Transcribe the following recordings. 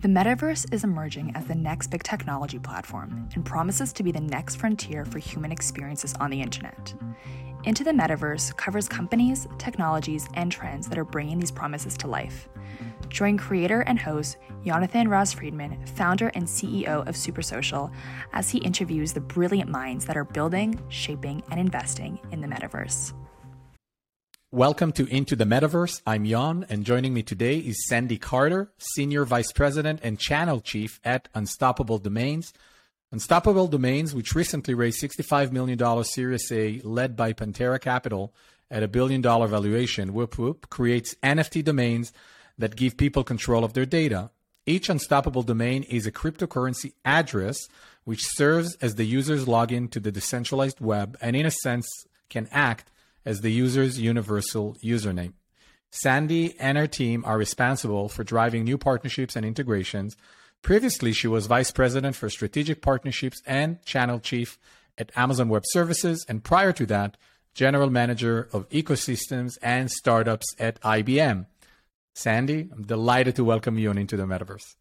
The metaverse is emerging as the next big technology platform and promises to be the next frontier for human experiences on the internet. Into the Metaverse covers companies, technologies, and trends that are bringing these promises to life. Join creator and host Jonathan Ross Friedman, founder and CEO of Supersocial, as he interviews the brilliant minds that are building, shaping, and investing in the metaverse. Welcome to Into the Metaverse. I'm Jan, and joining me today is Sandy Carter, Senior Vice President and Channel Chief at Unstoppable Domains. Unstoppable Domains, which recently raised $65 million Series A led by Pantera Capital at a billion dollar valuation, whoop whoop, creates NFT domains that give people control of their data. Each unstoppable domain is a cryptocurrency address which serves as the user's login to the decentralized web and, in a sense, can act as the user's universal username. Sandy and her team are responsible for driving new partnerships and integrations. Previously, she was vice president for strategic partnerships and channel chief at Amazon Web Services, and prior to that, general manager of ecosystems and startups at IBM. Sandy, I'm delighted to welcome you Into the Metaverse.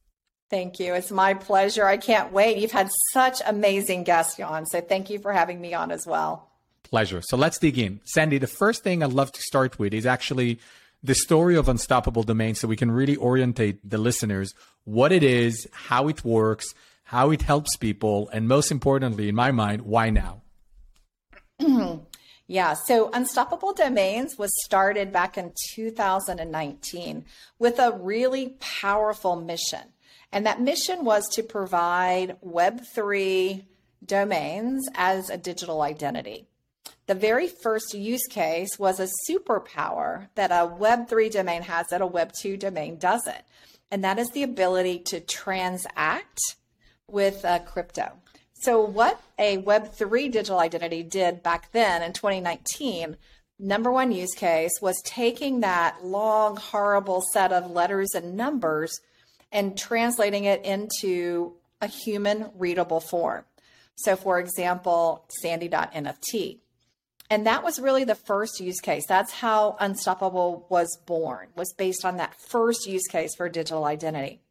Thank you. It's my pleasure. I can't wait. You've had such amazing guests on, so thank you for having me on as well. Pleasure. So let's dig in. Sandy, the first thing I'd love to start with is actually the story of Unstoppable Domain so we can really orientate the listeners what it is, how it works, how it helps people, and most importantly, in my mind, why now? yeah, so Unstoppable Domains was started back in 2019 with a really powerful mission. And that mission was to provide Web3 domains as a digital identity. The very first use case was a superpower that a Web3 domain has that a Web2 domain doesn't. And that is the ability to transact with uh, crypto. So, what a Web3 digital identity did back then in 2019, number one use case was taking that long, horrible set of letters and numbers and translating it into a human readable form. So, for example, sandy.nft. And that was really the first use case. That's how Unstoppable was born, was based on that first use case for digital identity.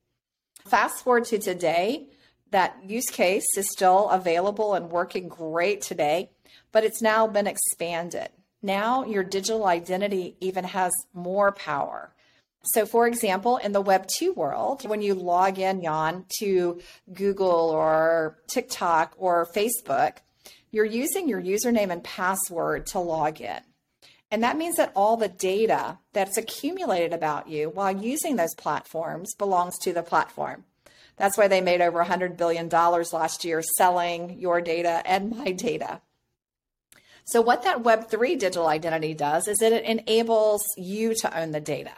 Fast forward to today, that use case is still available and working great today, but it's now been expanded. Now your digital identity even has more power. So, for example, in the Web 2 world, when you log in, Jan, to Google or TikTok or Facebook, you're using your username and password to log in. And that means that all the data that's accumulated about you while using those platforms belongs to the platform. That's why they made over $100 billion last year selling your data and my data. So, what that Web3 digital identity does is that it enables you to own the data.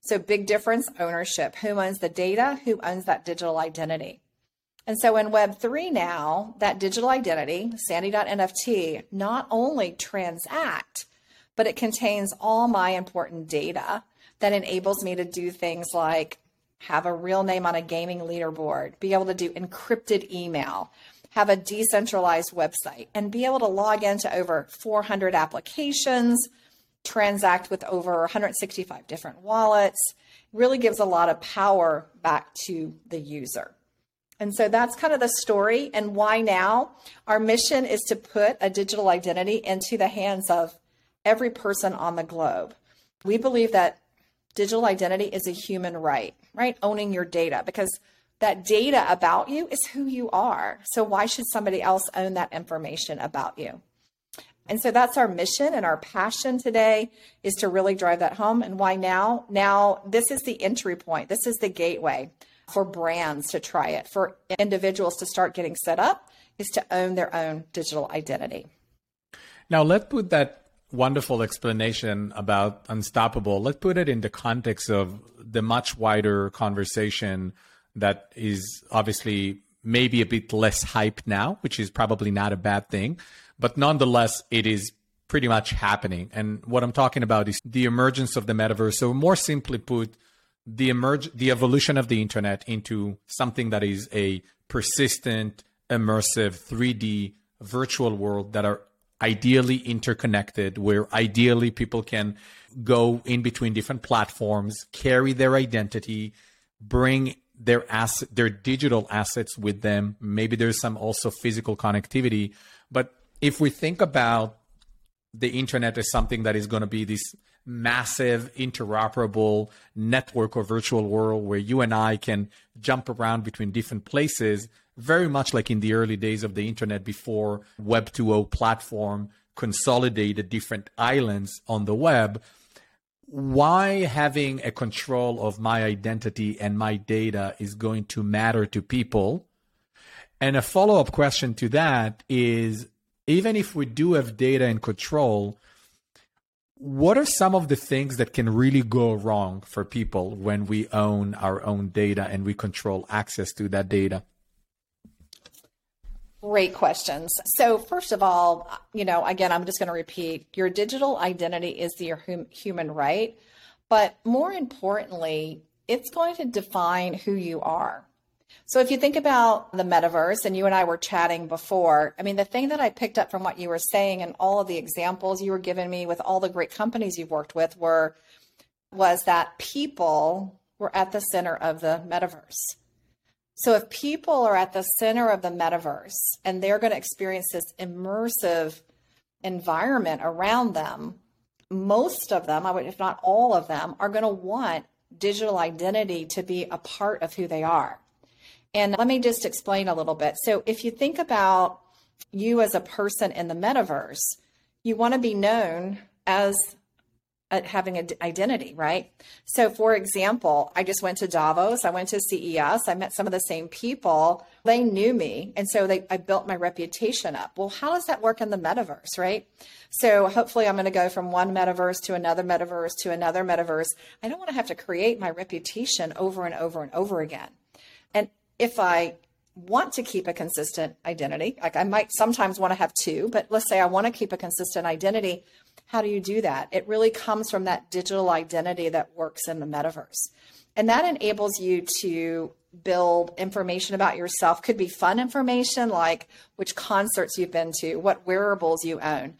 So, big difference ownership. Who owns the data? Who owns that digital identity? And so in Web3 now, that digital identity, sandy.nft, not only transact, but it contains all my important data that enables me to do things like have a real name on a gaming leaderboard, be able to do encrypted email, have a decentralized website, and be able to log into over 400 applications, transact with over 165 different wallets, really gives a lot of power back to the user. And so that's kind of the story and why now. Our mission is to put a digital identity into the hands of every person on the globe. We believe that digital identity is a human right, right? Owning your data because that data about you is who you are. So why should somebody else own that information about you? And so that's our mission and our passion today is to really drive that home. And why now? Now, this is the entry point. This is the gateway for brands to try it, for individuals to start getting set up, is to own their own digital identity. Now, let's put that wonderful explanation about Unstoppable, let's put it in the context of the much wider conversation that is obviously maybe a bit less hype now, which is probably not a bad thing. But nonetheless, it is pretty much happening. And what I'm talking about is the emergence of the metaverse. So, more simply put, the emerge the evolution of the internet into something that is a persistent, immersive, 3D virtual world that are ideally interconnected, where ideally people can go in between different platforms, carry their identity, bring their asset, their digital assets with them. Maybe there's some also physical connectivity. But if we think about the internet as something that is going to be this massive interoperable network or virtual world where you and I can jump around between different places, very much like in the early days of the internet before Web 2.0 platform consolidated different islands on the web why having a control of my identity and my data is going to matter to people. And a follow up question to that is even if we do have data and control, what are some of the things that can really go wrong for people when we own our own data and we control access to that data? Great questions. So, first of all, you know, again, I'm just going to repeat your digital identity is your hum- human right. But more importantly, it's going to define who you are. So, if you think about the metaverse, and you and I were chatting before, I mean, the thing that I picked up from what you were saying and all of the examples you were giving me with all the great companies you've worked with were was that people were at the center of the metaverse. So if people are at the center of the metaverse and they're going to experience this immersive environment around them, most of them, if not all of them, are going to want digital identity to be a part of who they are. And let me just explain a little bit. So if you think about you as a person in the metaverse, you want to be known as uh, having an identity, right? So, for example, I just went to Davos, I went to CES, I met some of the same people. They knew me, and so they, I built my reputation up. Well, how does that work in the metaverse, right? So, hopefully, I'm going to go from one metaverse to another metaverse to another metaverse. I don't want to have to create my reputation over and over and over again. If I want to keep a consistent identity, like I might sometimes want to have two, but let's say I want to keep a consistent identity how do you do that? It really comes from that digital identity that works in the metaverse. And that enables you to build information about yourself. Could be fun information like which concerts you've been to, what wearables you own,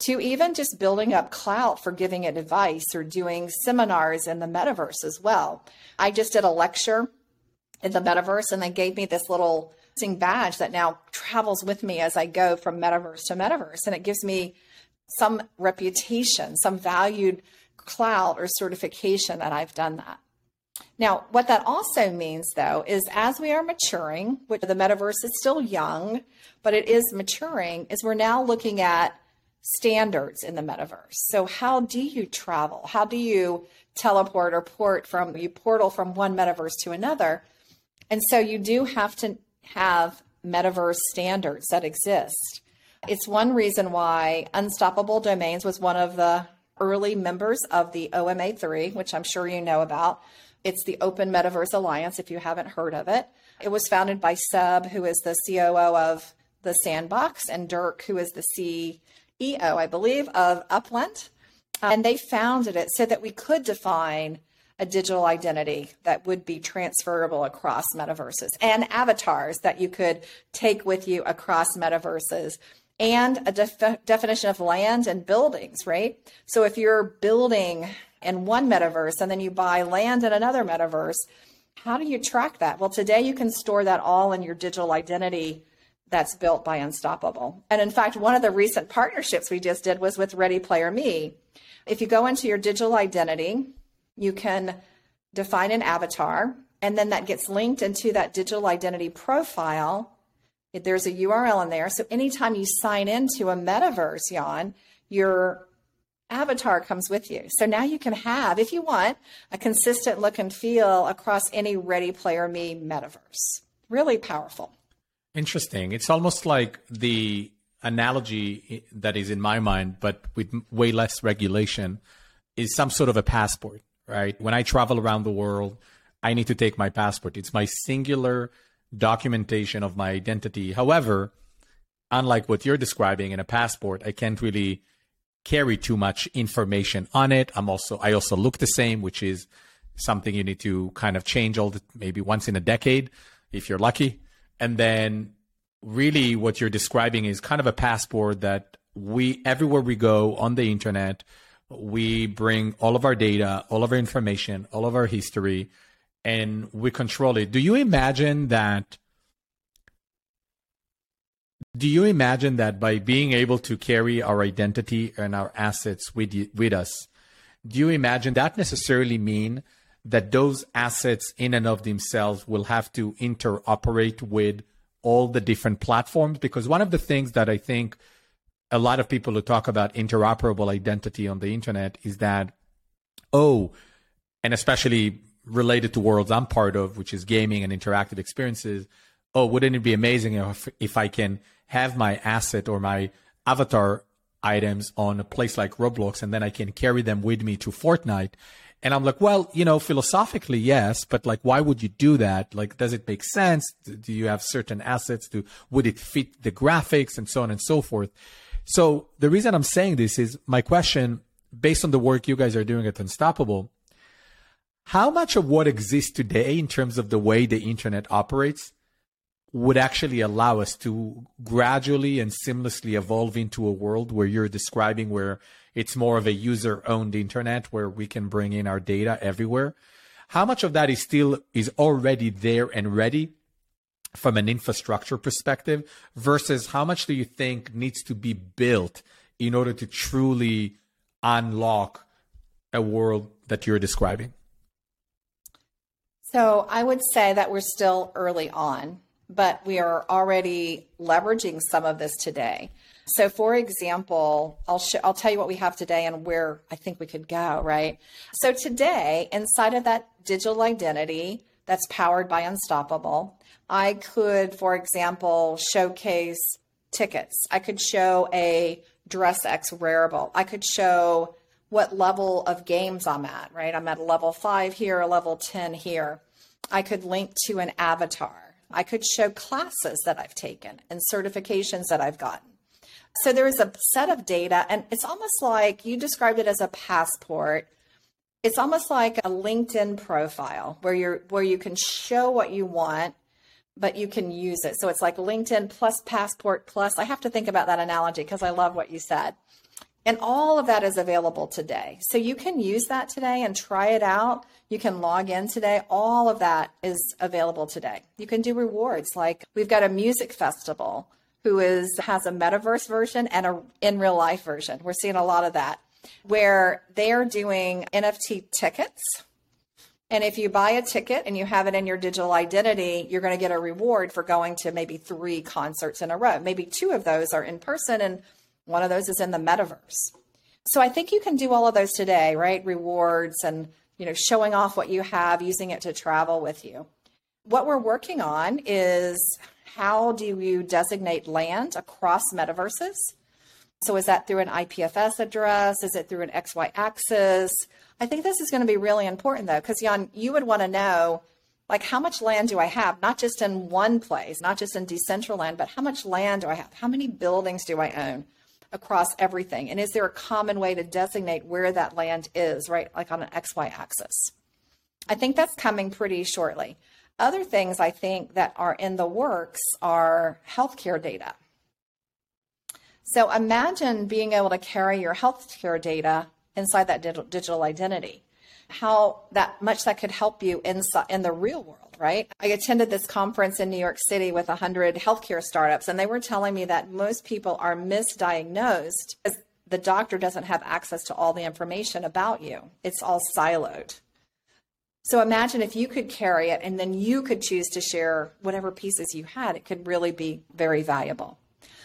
to even just building up clout for giving advice or doing seminars in the metaverse as well. I just did a lecture in the metaverse and they gave me this little badge that now travels with me as I go from metaverse to metaverse. And it gives me some reputation, some valued clout or certification that I've done that. Now, what that also means, though, is as we are maturing, which the metaverse is still young, but it is maturing, is we're now looking at standards in the metaverse. So, how do you travel? How do you teleport or port from you portal from one metaverse to another? And so, you do have to have metaverse standards that exist. It's one reason why Unstoppable Domains was one of the early members of the OMA3, which I'm sure you know about. It's the Open Metaverse Alliance, if you haven't heard of it. It was founded by Seb, who is the COO of the Sandbox, and Dirk, who is the CEO, I believe, of Upland. And they founded it so that we could define a digital identity that would be transferable across metaverses and avatars that you could take with you across metaverses and a def- definition of land and buildings, right? So if you're building in one metaverse and then you buy land in another metaverse, how do you track that? Well, today you can store that all in your digital identity that's built by Unstoppable. And in fact, one of the recent partnerships we just did was with Ready Player Me. If you go into your digital identity, you can define an avatar, and then that gets linked into that digital identity profile there's a URL in there. So anytime you sign into a metaverse, Jan, your avatar comes with you. So now you can have, if you want, a consistent look and feel across any Ready Player Me metaverse. Really powerful. Interesting. It's almost like the analogy that is in my mind, but with way less regulation, is some sort of a passport, right? When I travel around the world, I need to take my passport. It's my singular documentation of my identity. However, unlike what you're describing in a passport, I can't really carry too much information on it. I'm also I also look the same, which is something you need to kind of change all the maybe once in a decade if you're lucky. And then really what you're describing is kind of a passport that we everywhere we go on the internet, we bring all of our data, all of our information, all of our history and we control it. Do you imagine that? Do you imagine that by being able to carry our identity and our assets with you, with us, do you imagine that necessarily mean that those assets in and of themselves will have to interoperate with all the different platforms? Because one of the things that I think a lot of people who talk about interoperable identity on the internet is that, oh, and especially related to worlds I'm part of, which is gaming and interactive experiences. Oh, wouldn't it be amazing if, if I can have my asset or my avatar items on a place like Roblox and then I can carry them with me to Fortnite? And I'm like, well, you know, philosophically, yes, but like, why would you do that? Like, does it make sense? Do you have certain assets? Do would it fit the graphics and so on and so forth? So the reason I'm saying this is my question, based on the work you guys are doing at Unstoppable, how much of what exists today in terms of the way the internet operates would actually allow us to gradually and seamlessly evolve into a world where you're describing where it's more of a user owned internet where we can bring in our data everywhere? How much of that is still is already there and ready from an infrastructure perspective versus how much do you think needs to be built in order to truly unlock a world that you're describing so I would say that we're still early on, but we are already leveraging some of this today. So, for example, I'll sh- I'll tell you what we have today and where I think we could go. Right. So today, inside of that digital identity that's powered by Unstoppable, I could, for example, showcase tickets. I could show a DressX wearable. I could show what level of games I'm at, right? I'm at a level five here, a level 10 here. I could link to an avatar. I could show classes that I've taken and certifications that I've gotten. So there is a set of data, and it's almost like you described it as a passport. It's almost like a LinkedIn profile where you're where you can show what you want, but you can use it. So it's like LinkedIn plus passport plus. I have to think about that analogy because I love what you said. And all of that is available today. So you can use that today and try it out. You can log in today. All of that is available today. You can do rewards like we've got a music festival who is has a metaverse version and a in real life version. We're seeing a lot of that where they're doing NFT tickets. And if you buy a ticket and you have it in your digital identity, you're going to get a reward for going to maybe three concerts in a row. Maybe two of those are in person and one of those is in the metaverse. So I think you can do all of those today, right? Rewards and, you know, showing off what you have, using it to travel with you. What we're working on is how do you designate land across metaverses? So is that through an IPFS address? Is it through an XY axis? I think this is going to be really important though, because Jan, you would want to know like how much land do I have, not just in one place, not just in Decentraland, but how much land do I have? How many buildings do I own? across everything? And is there a common way to designate where that land is, right? Like on an XY axis? I think that's coming pretty shortly. Other things I think that are in the works are healthcare data. So imagine being able to carry your healthcare data inside that digital identity. How that much that could help you in the real world right? I attended this conference in New York City with a 100 healthcare startups, and they were telling me that most people are misdiagnosed because the doctor doesn't have access to all the information about you. It's all siloed. So imagine if you could carry it and then you could choose to share whatever pieces you had, it could really be very valuable.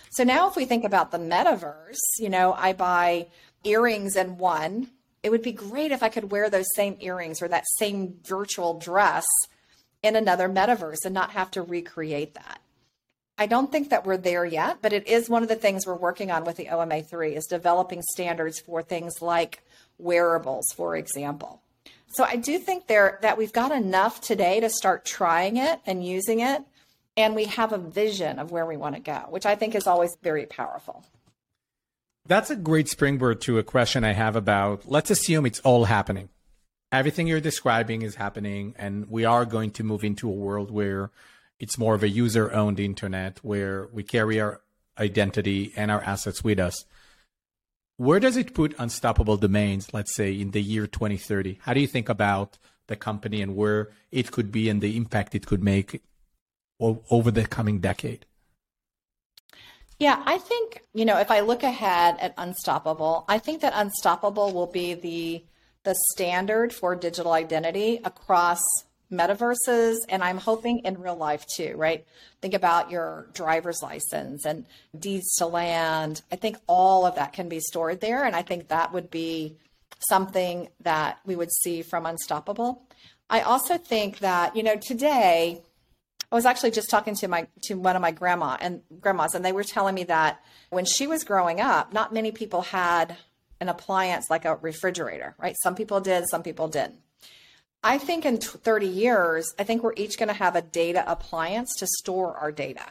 So now if we think about the metaverse, you know, I buy earrings in one. It would be great if I could wear those same earrings or that same virtual dress in another metaverse and not have to recreate that. I don't think that we're there yet, but it is one of the things we're working on with the OMA3 is developing standards for things like wearables, for example. So I do think there that we've got enough today to start trying it and using it and we have a vision of where we want to go, which I think is always very powerful. That's a great springboard to a question I have about let's assume it's all happening everything you're describing is happening, and we are going to move into a world where it's more of a user owned internet where we carry our identity and our assets with us. Where does it put unstoppable domains, let's say in the year 2030? How do you think about the company and where it could be and the impact it could make over the coming decade? Yeah, I think, you know, if I look ahead at Unstoppable, I think that Unstoppable will be the the standard for digital identity across metaverses and I'm hoping in real life too, right? Think about your driver's license and deeds to land. I think all of that can be stored there and I think that would be something that we would see from Unstoppable. I also think that, you know, today I was actually just talking to my to one of my grandma and grandmas and they were telling me that when she was growing up, not many people had an appliance like a refrigerator, right? Some people did, some people didn't. I think in 30 years, I think we're each going to have a data appliance to store our data.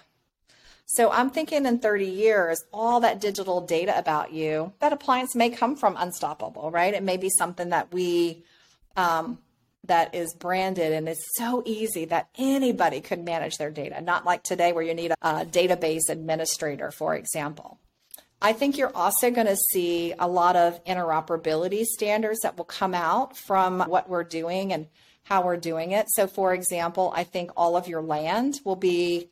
So I'm thinking in 30 years, all that digital data about you, that appliance may come from Unstoppable, right? It may be something that we, um, that is branded and it's so easy that anybody could manage their data, not like today where you need a, database administrator, for example. I think you're also going to see a lot of interoperability standards that will come out from what we're doing and how we're doing it. So, for example, I think all of your land will be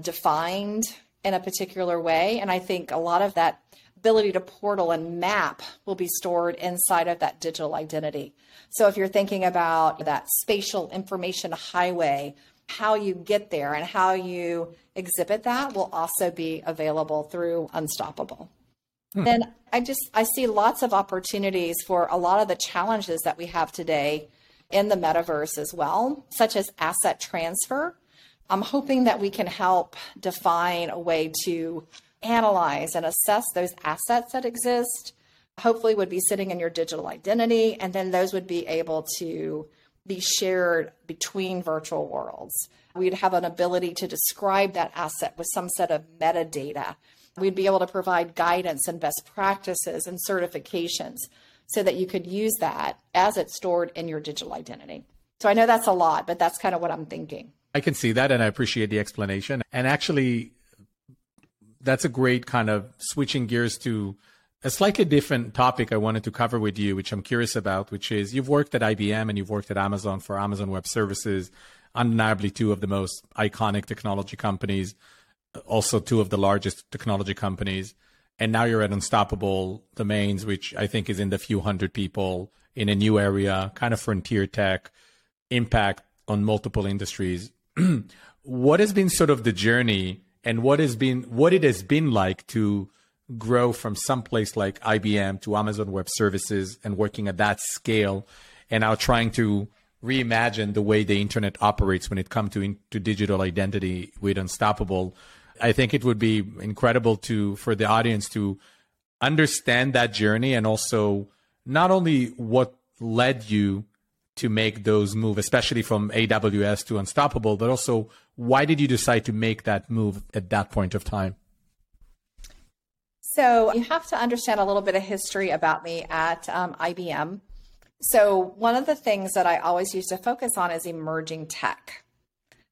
defined in a particular way. And I think a lot of that ability to portal and map will be stored inside of that digital identity. So, if you're thinking about that spatial information highway, how you get there and how you exhibit that will also be available through Unstoppable. Hmm. And I just I see lots of opportunities for a lot of the challenges that we have today in the metaverse as well, such as asset transfer. I'm hoping that we can help define a way to analyze and assess those assets that exist. Hopefully would be sitting in your digital identity and then those would be able to be shared between virtual worlds. We'd have an ability to describe that asset with some set of metadata. We'd be able to provide guidance and best practices and certifications so that you could use that as it's stored in your digital identity. So I know that's a lot, but that's kind of what I'm thinking. I can see that and I appreciate the explanation. And actually, that's a great kind of switching gears to a slightly different topic I wanted to cover with you, which I'm curious about, which is you've worked at IBM and you've worked at Amazon for Amazon Web Services, undeniably two of the most iconic technology companies, also two of the largest technology companies. And now you're at Unstoppable Domains, which I think is in the few hundred people in a new area, kind of frontier tech, impact on multiple industries. what has been sort of the journey and what has been what it has been like to grow from some place like IBM to Amazon Web Services and working at that scale, and now trying to reimagine the way the internet operates when it comes to to digital identity with Unstoppable. I think it would be incredible to for the audience to understand that journey and also not only what led you to make those move, especially from AWS to Unstoppable, but also why did you decide to make that move at that point of time? So you have to understand a little bit of history about me at um, IBM. So one of the things that I always used to focus on is emerging tech.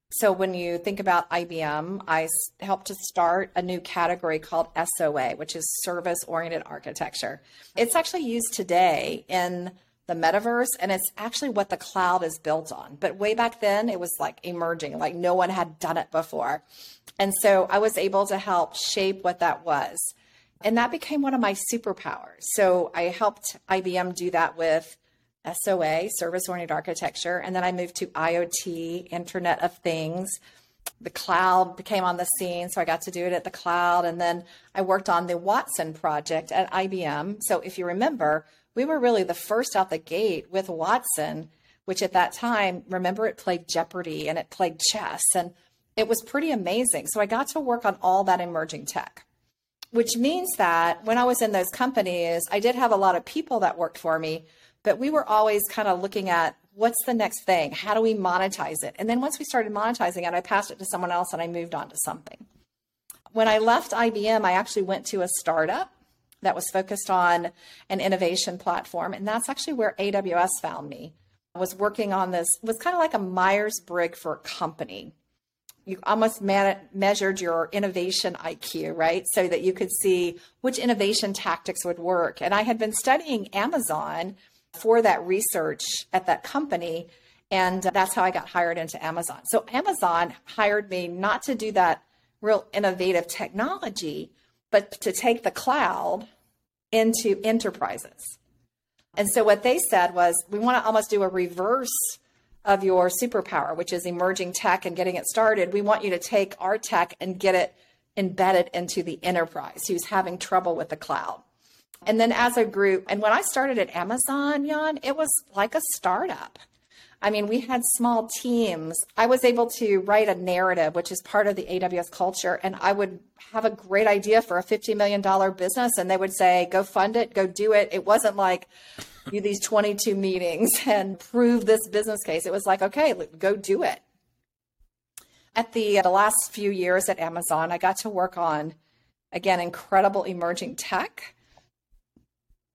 So when you think about IBM, I helped to start a new category called SOA, which is service oriented architecture. It's actually used today in the metaverse and it's actually what the cloud is built on. But way back then it was like emerging, like no one had done it before. And so I was able to help shape what that was. And that became one of my superpowers. So I helped IBM do that with SOA, service oriented architecture. And then I moved to IoT, Internet of Things. The cloud became on the scene. So I got to do it at the cloud. And then I worked on the Watson project at IBM. So if you remember, we were really the first out the gate with Watson, which at that time, remember, it played Jeopardy and it played chess. And it was pretty amazing. So I got to work on all that emerging tech which means that when I was in those companies, I did have a lot of people that worked for me, but we were always kind of looking at what's the next thing? How do we monetize it? And then once we started monetizing it, I passed it to someone else and I moved on to something. When I left IBM, I actually went to a startup that was focused on an innovation platform. And that's actually where AWS found me. I was working on this, was kind of like a Myers Briggs for a company you almost man- measured your innovation IQ, right? So that you could see which innovation tactics would work. And I had been studying Amazon for that research at that company. And that's how I got hired into Amazon. So Amazon hired me not to do that real innovative technology, but to take the cloud into enterprises. And so what they said was, we want to almost do a reverse of your superpower, which is emerging tech and getting it started. We want you to take our tech and get it embedded into the enterprise who's having trouble with the cloud. And then as a group, and when I started at Amazon, Jan, it was like a startup. I mean, we had small teams. I was able to write a narrative, which is part of the AWS culture, and I would have a great idea for a $50 million business, and they would say, go fund it, go do it. It wasn't like do these 22 meetings and prove this business case. It was like, okay, go do it. At the, the last few years at Amazon, I got to work on, again, incredible emerging tech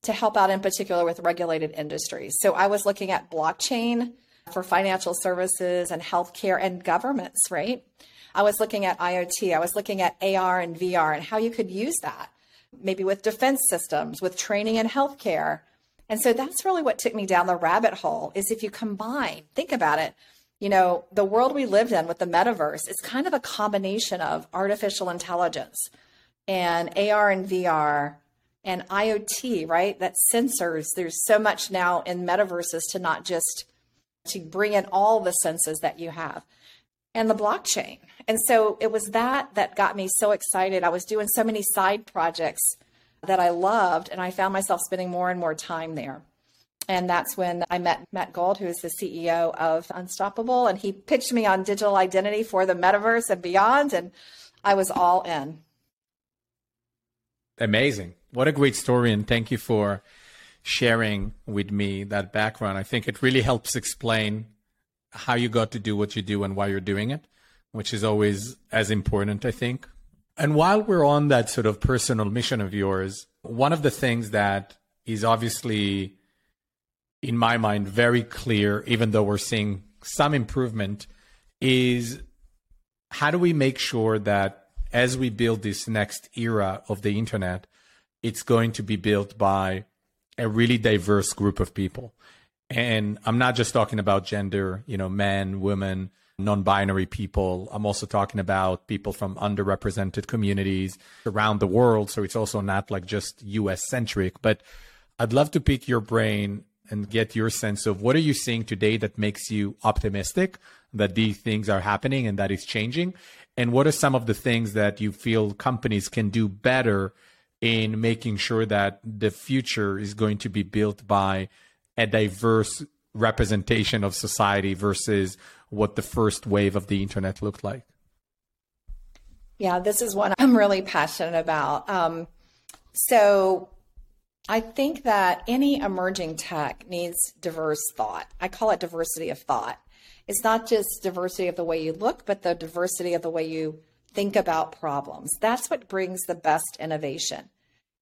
to help out in particular with regulated industries. So I was looking at blockchain for financial services and healthcare and governments, right? I was looking at IoT, I was looking at AR and VR and how you could use that, maybe with defense systems, with training in healthcare. And so that's really what took me down the rabbit hole is if you combine, think about it, you know, the world we lived in with the metaverse is kind of a combination of artificial intelligence and AR and VR and IoT, right? That sensors, there's so much now in metaverses to not just to bring in all the senses that you have and the blockchain. And so it was that that got me so excited. I was doing so many side projects that I loved, and I found myself spending more and more time there. And that's when I met Matt Gould, who is the CEO of Unstoppable, and he pitched me on digital identity for the metaverse and beyond, and I was all in. Amazing. What a great story, and thank you for sharing with me that background. I think it really helps explain how you got to do what you do and why you're doing it, which is always as important, I think. And while we're on that sort of personal mission of yours, one of the things that is obviously, in my mind, very clear, even though we're seeing some improvement, is how do we make sure that as we build this next era of the internet, it's going to be built by a really diverse group of people. And I'm not just talking about gender, you know, men, women, non binary people. I'm also talking about people from underrepresented communities around the world. So it's also not like just US centric. But I'd love to pick your brain and get your sense of what are you seeing today that makes you optimistic that these things are happening and that is changing? And what are some of the things that you feel companies can do better in making sure that the future is going to be built by a diverse representation of society versus what the first wave of the internet looked like? Yeah, this is one I'm really passionate about. Um, so I think that any emerging tech needs diverse thought. I call it diversity of thought. It's not just diversity of the way you look, but the diversity of the way you think about problems. That's what brings the best innovation.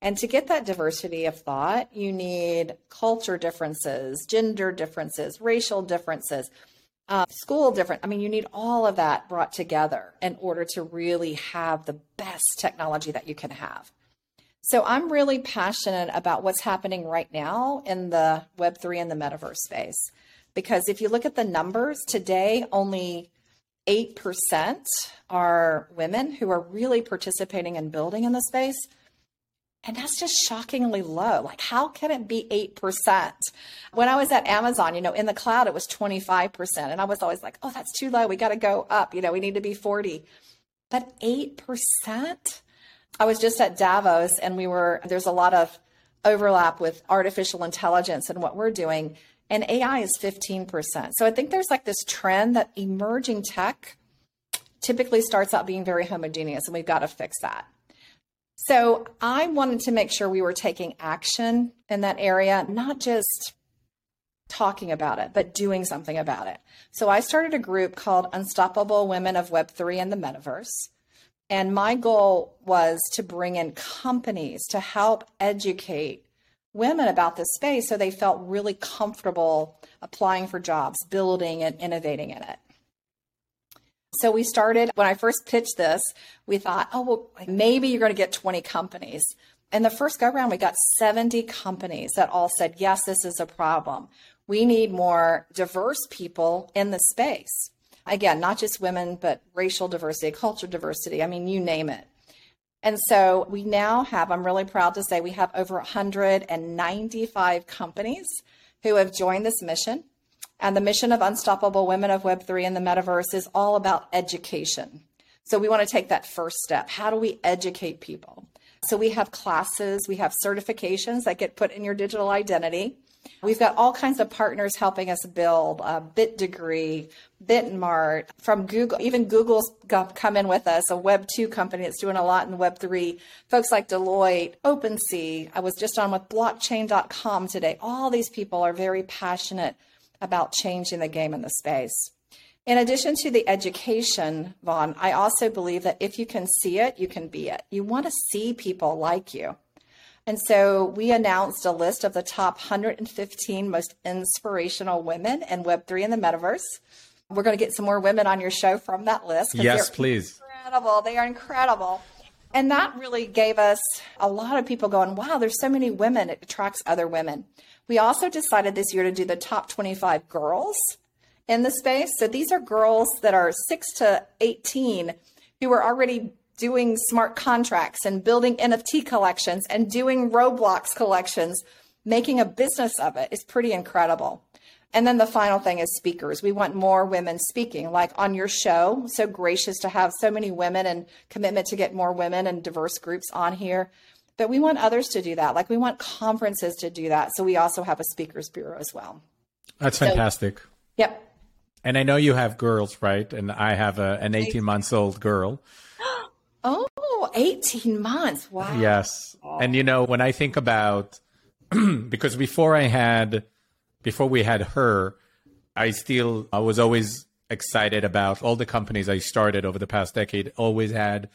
And to get that diversity of thought, you need culture differences, gender differences, racial differences, uh, school different. I mean, you need all of that brought together in order to really have the best technology that you can have. So I'm really passionate about what's happening right now in the Web3 and the metaverse space. Because if you look at the numbers today, only 8% are women who are really participating and building in the space. And that's just shockingly low. Like, how can it be 8%? When I was at Amazon, you know, in the cloud, it was 25%. And I was always like, oh, that's too low. We got to go up. You know, we need to be 40. But 8%? I was just at Davos and we were, there's a lot of overlap with artificial intelligence and what we're doing. And AI is 15%. So I think there's like this trend that emerging tech typically starts out being very homogeneous, and we've got to fix that. So I wanted to make sure we were taking action in that area, not just talking about it, but doing something about it. So I started a group called Unstoppable Women of Web3 and the Metaverse. And my goal was to bring in companies to help educate women about this space so they felt really comfortable applying for jobs, building and innovating in it. So we started, when I first pitched this, we thought, oh, well, maybe you're going to get 20 companies. And the first go round, we got 70 companies that all said, yes, this is a problem. We need more diverse people in the space. Again, not just women, but racial diversity, cultural diversity. I mean, you name it. And so we now have, I'm really proud to say, we have over 195 companies who have joined this mission. And the mission of Unstoppable Women of Web3 in the Metaverse is all about education. So we want to take that first step. How do we educate people? So we have classes, we have certifications that get put in your digital identity. We've got all kinds of partners helping us build uh, BitDegree, Bitmart, from Google. Even Google's come in with us, a Web 2 company that's doing a lot in Web 3. Folks like Deloitte, OpenSea. I was just on with blockchain.com today. All these people are very passionate about changing the game in the space. In addition to the education, Jan, I also believe that if you can see it, you can be it. You want to see people like you. And so we announced a list of the top 115 most inspirational women in Web3 in the metaverse. We're going to get some more women on your show from that list. Yes, please. Incredible. They are incredible. And that really gave us a lot of people going, wow, there's so many women. It attracts other women. We also decided this year to do the top 25 girls in the space. So these are girls that are 6 to 18 who are already doing smart contracts and building NFT collections and doing Roblox collections, making a business of it is pretty incredible. And then the final thing is speakers. We want more women speaking, like on your show. So gracious to have so many women and commitment to get more women and diverse groups on here. But we want others to do that. Like we want conferences to do that. So we also have a speakers bureau as well. That's fantastic. So, yep. And I know you have girls, right? And I have a, an 18 months old girl. Oh, 18 months. Wow. Yes. And you know, when I think about because before I had before we had her, I still I was always excited about all the companies I started over the past decade always had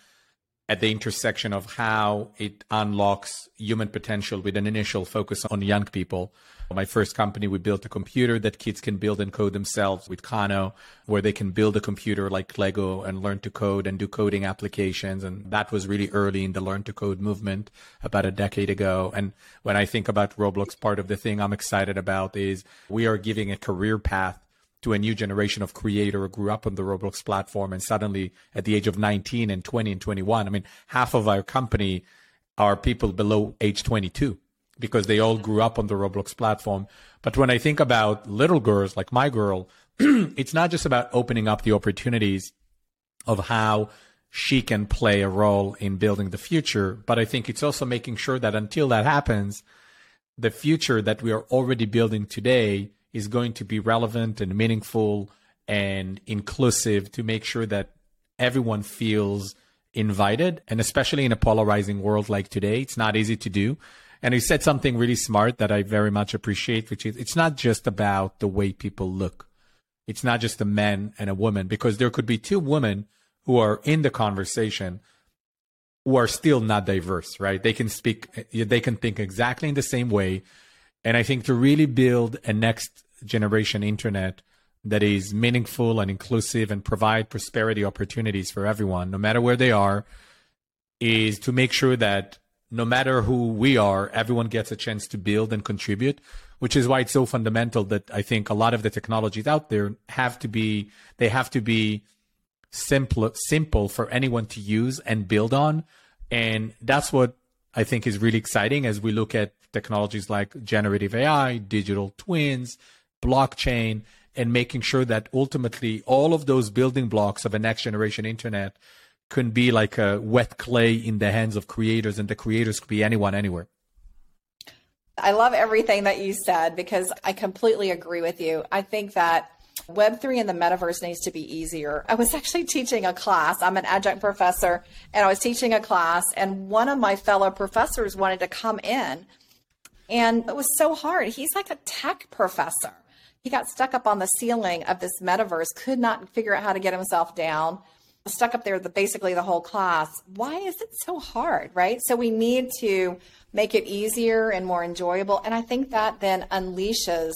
at the intersection of how it unlocks human potential with an initial focus on young people. My first company, we built a computer that kids can build and code themselves with Kano, where they can build a computer like Lego and learn to code and do coding applications. And that was really early in the learn to code movement about a decade ago. And when I think about Roblox, part of the thing I'm excited about is we are giving a career path to a new generation of creator who grew up on the Roblox platform and suddenly at the age of 19 and 20 and 21, I mean, half of our company are people below age 22 because they all grew up on the Roblox platform. But when I think about little girls like my girl, it's not just about opening up the opportunities of how she can play a role in building the future, but I think it's also making sure that until that happens, the future that we are already building today is going to be relevant and meaningful and inclusive to make sure that everyone feels invited. And especially in a polarizing world like today, it's not easy to do. And he said something really smart that I very much appreciate, which is it's not just about the way people look. It's not just a man and a woman, because there could be two women who are in the conversation who are still not diverse, right? They can speak, they can think exactly in the same way. And I think to really build a next generation internet that is meaningful and inclusive and provide prosperity opportunities for everyone, no matter where they are, is to make sure that no matter who we are, everyone gets a chance to build and contribute, which is why it's so fundamental that I think a lot of the technologies out there have to be, they have to be simple, simple for anyone to use and build on. And that's what I think is really exciting as we look at technologies like generative AI, digital twins, blockchain, and making sure that ultimately all of those building blocks of a next generation internet can be like a wet clay in the hands of creators, and the creators could be anyone, anywhere. I love everything that you said because I completely agree with you. I think that Web3 and the metaverse needs to be easier. I was actually teaching a class. I'm an adjunct professor, and I was teaching a class, and one of my fellow professors wanted to come in, and it was so hard. He's like a tech professor he got stuck up on the ceiling of this metaverse, could not figure out how to get himself down, stuck up there the basically the whole class. Why is it so hard, right? So we need to make it easier and more enjoyable. And I think that then unleashes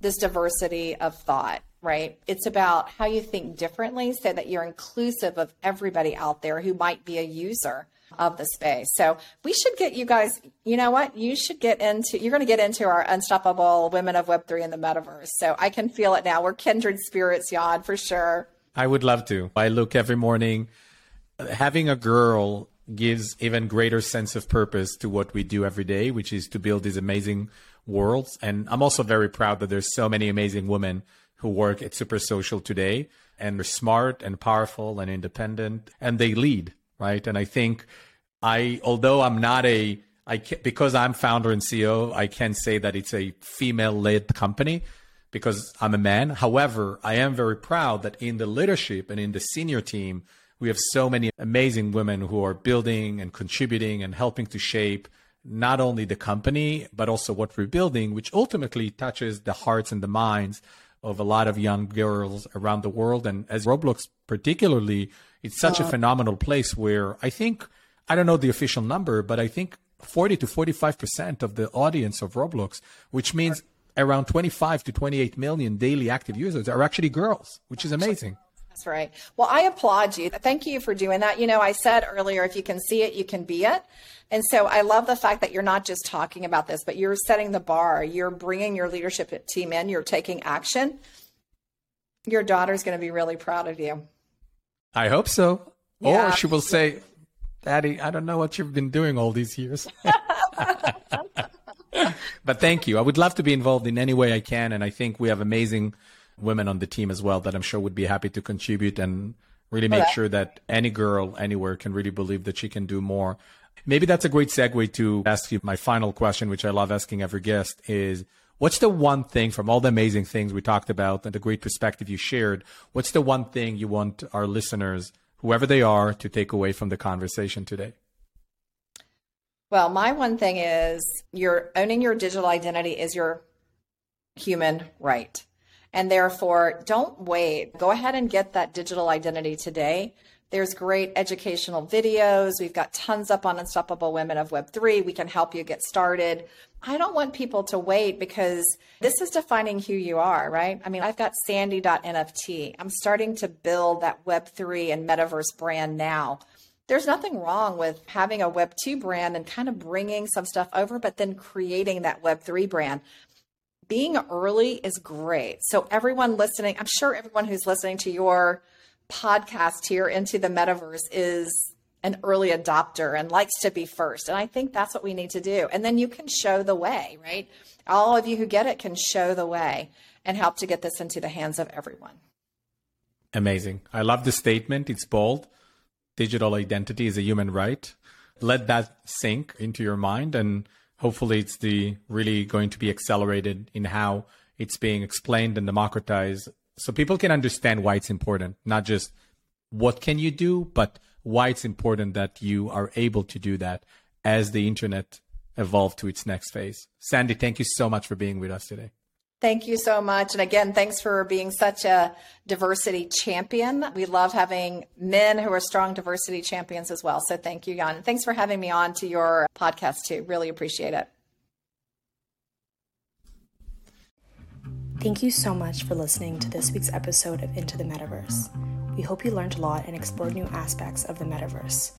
this diversity of thought. right? It's about how you think differently so that you're inclusive of everybody out there who might be a user of the space. So we should get you guys, you know what? You should get into, you're going to get into our Unstoppable Women of Web3 in the Metaverse. So I can feel it now. We're kindred spirits, Jan, for sure. I would love to. I look every morning. Having a girl gives even greater sense of purpose to what we do every day, which is to build these amazing worlds. And I'm also very proud that there's so many amazing women who work at Supersocial today and they're smart and powerful and independent and they lead, right? And I think I, although I'm not a, I can, because I'm founder and CEO, I can say that it's a female led company because I'm a man. However, I am very proud that in the leadership and in the senior team, we have so many amazing women who are building and contributing and helping to shape not only the company, but also what we're building, which ultimately touches the hearts and the minds of a lot of young girls around the world. And as Roblox, particularly, it's such a uh, phenomenal place where I think, I don't know the official number, but I think 40 to 45% of the audience of Roblox, which means around 25 to 28 million daily active users, are actually girls, which is amazing. That's right. Well, I applaud you. Thank you for doing that. You know, I said earlier, if you can see it, you can be it. And so I love the fact that you're not just talking about this, but you're setting the bar. You're bringing your leadership team in, you're taking action. Your daughter's going to be really proud of you. I hope so. Yeah. Or she will say, Daddy, I don't know what you've been doing all these years. but thank you. I would love to be involved in any way I can. And I think we have amazing women on the team as well that I'm sure would be happy to contribute and really make sure that any girl anywhere can really believe that she can do more. Maybe that's a great segue to ask you my final question, which I love asking every guest is what's the one thing from all the amazing things we talked about and the great perspective you shared? What's the one thing you want our listeners, whoever they are, to take away from the conversation today? Well, my one thing is you're owning your digital identity is your human right. And therefore, don't wait. Go ahead and get that digital identity today. There's great educational videos. We've got tons up on Unstoppable Women of Web3. We can help you get started. I don't want people to wait because this is defining who you are, right? I mean, I've got sandy.nft. I'm starting to build that Web3 and metaverse brand now. There's nothing wrong with having a Web2 brand and kind of bringing some stuff over, but then creating that Web3 brand being early is great. So, everyone listening, I'm sure everyone who's listening to your podcast here into the metaverse is an early adopter and likes to be first. And I think that's what we need to do. And then you can show the way, right? All of you who get it can show the way and help to get this into the hands of everyone. Amazing. I love the statement. It's bold. Digital identity is a human right. Let that sink into your mind and hopefully it's the really going to be accelerated in how it's being explained and democratized so people can understand why it's important not just what can you do but why it's important that you are able to do that as the internet evolved to its next phase sandy thank you so much for being with us today Thank you so much. And again, thanks for being such a diversity champion. We love having men who are strong diversity champions as well. So thank you, Jan. Thanks for having me on to your podcast too. Really appreciate it. Thank you so much for listening to this week's episode of Into the Metaverse. We hope you learned a lot and explored new aspects of the metaverse.